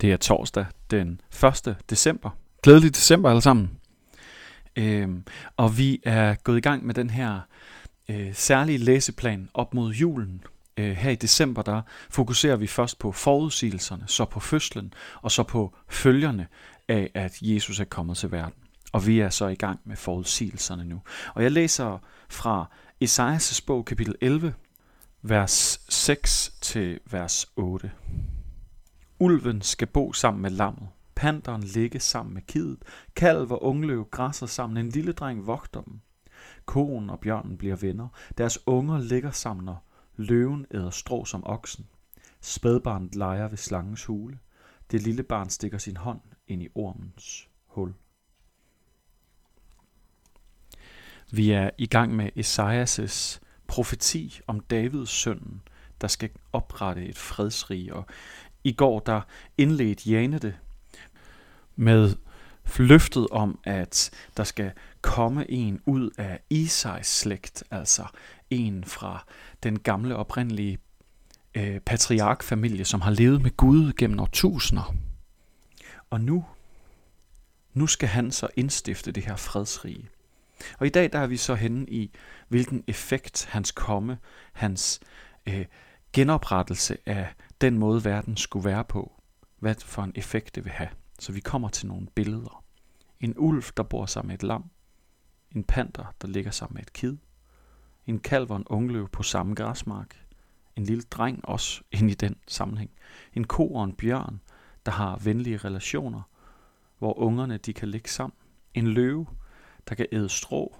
Det er torsdag den 1. december. Glædelig december alle sammen. Øhm, og vi er gået i gang med den her øh, særlige læseplan op mod julen. Øh, her i december der fokuserer vi først på forudsigelserne, så på fødslen, og så på følgerne af, at Jesus er kommet til verden. Og vi er så i gang med forudsigelserne nu. Og jeg læser fra Esajas bog kapitel 11, vers 6 til vers 8. Ulven skal bo sammen med lammet, panderen ligge sammen med kidet, kalv og ungløv græsser sammen, en lille dreng vogter dem. Koen og bjørnen bliver venner, deres unger ligger sammen, og løven æder strå som oksen. Spædbarnet leger ved slangens hule, det lille barn stikker sin hånd ind i ormens hul. Vi er i gang med Esajas' profeti om Davids søn, der skal oprette et fredsrige. Og i går der indledte Jane det med løftet om, at der skal komme en ud af Isais slægt, altså en fra den gamle oprindelige øh, patriarkfamilie, som har levet med Gud gennem årtusinder. Og nu, nu skal han så indstifte det her fredsrige. Og i dag der er vi så henne i, hvilken effekt hans komme, hans øh, genoprettelse af den måde, verden skulle være på, hvad for en effekt det vil have. Så vi kommer til nogle billeder. En ulv, der bor sammen med et lam. En panter, der ligger sammen med et kid. En kalv og en ungløv på samme græsmark. En lille dreng også ind i den sammenhæng. En ko og en bjørn, der har venlige relationer, hvor ungerne de kan ligge sammen. En løve, der kan æde strå.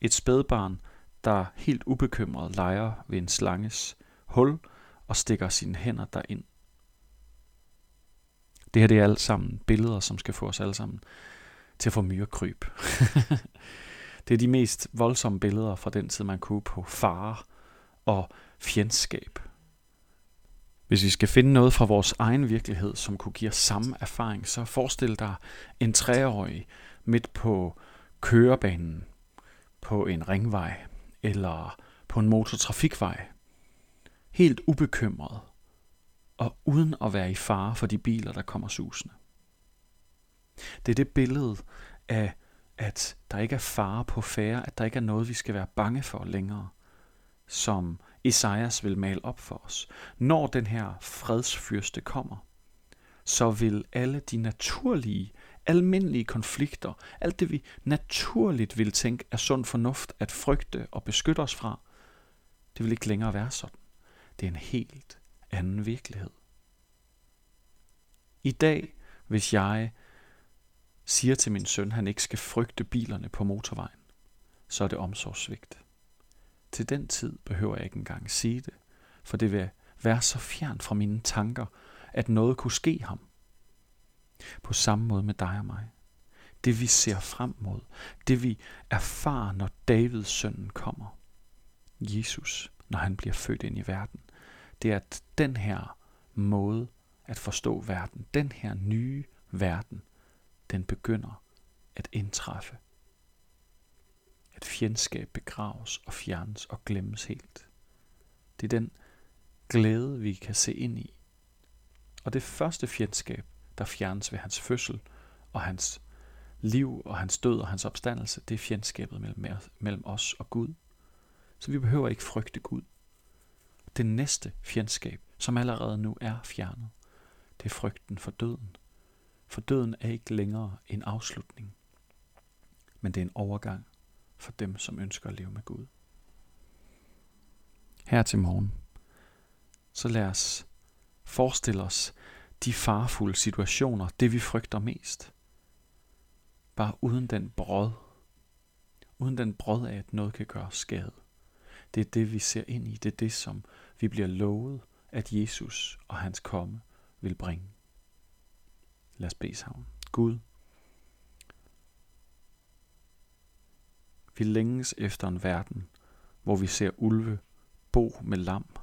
Et spædbarn, der helt ubekymret leger ved en slanges hul og stikker sine hænder derind. Det her det er alt sammen billeder, som skal få os alle sammen til at få myrekryb. det er de mest voldsomme billeder fra den tid, man kunne på fare og fjendskab. Hvis vi skal finde noget fra vores egen virkelighed, som kunne give os samme erfaring, så forestil dig en treårig midt på kørebanen på en ringvej eller på en motortrafikvej. Helt ubekymret og uden at være i fare for de biler, der kommer susende. Det er det billede af, at der ikke er fare på færre, at der ikke er noget, vi skal være bange for længere, som Esajas vil male op for os. Når den her fredsfyrste kommer, så vil alle de naturlige, almindelige konflikter, alt det vi naturligt vil tænke er sund fornuft at frygte og beskytte os fra, det vil ikke længere være sådan. Det er en helt anden virkelighed. I dag, hvis jeg siger til min søn, at han ikke skal frygte bilerne på motorvejen, så er det omsorgssvigt. Til den tid behøver jeg ikke engang sige det, for det vil være så fjern fra mine tanker, at noget kunne ske ham. På samme måde med dig og mig. Det vi ser frem mod, det vi erfarer, når Davids sønnen kommer. Jesus, når han bliver født ind i verden. Det er at den her måde at forstå verden, den her nye verden, den begynder at indtræffe. At fjendskab begraves og fjernes og glemmes helt. Det er den glæde, vi kan se ind i. Og det første fjendskab, der fjernes ved hans fødsel og hans liv og hans død og hans opstandelse, det er fjendskabet mellem, mellem os og Gud. Så vi behøver ikke frygte Gud. Det næste fjendskab, som allerede nu er fjernet, det er frygten for døden. For døden er ikke længere en afslutning, men det er en overgang for dem, som ønsker at leve med Gud. Her til morgen, så lad os forestille os de farfulde situationer, det vi frygter mest. Bare uden den brød. Uden den brød af, at noget kan gøre skade. Det er det, vi ser ind i. Det er det, som vi bliver lovet, at Jesus og hans komme vil bringe. Lad os bede sammen. Gud, vi længes efter en verden, hvor vi ser ulve bo med lam,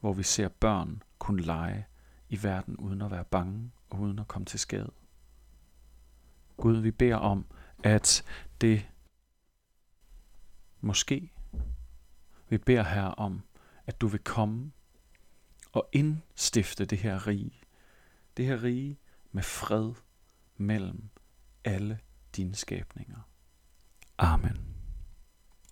hvor vi ser børn kunne lege i verden uden at være bange og uden at komme til skade. Gud, vi beder om, at det måske, vi beder her om, at du vil komme og indstifte det her rige det her rige med fred mellem alle dine skabninger. Amen.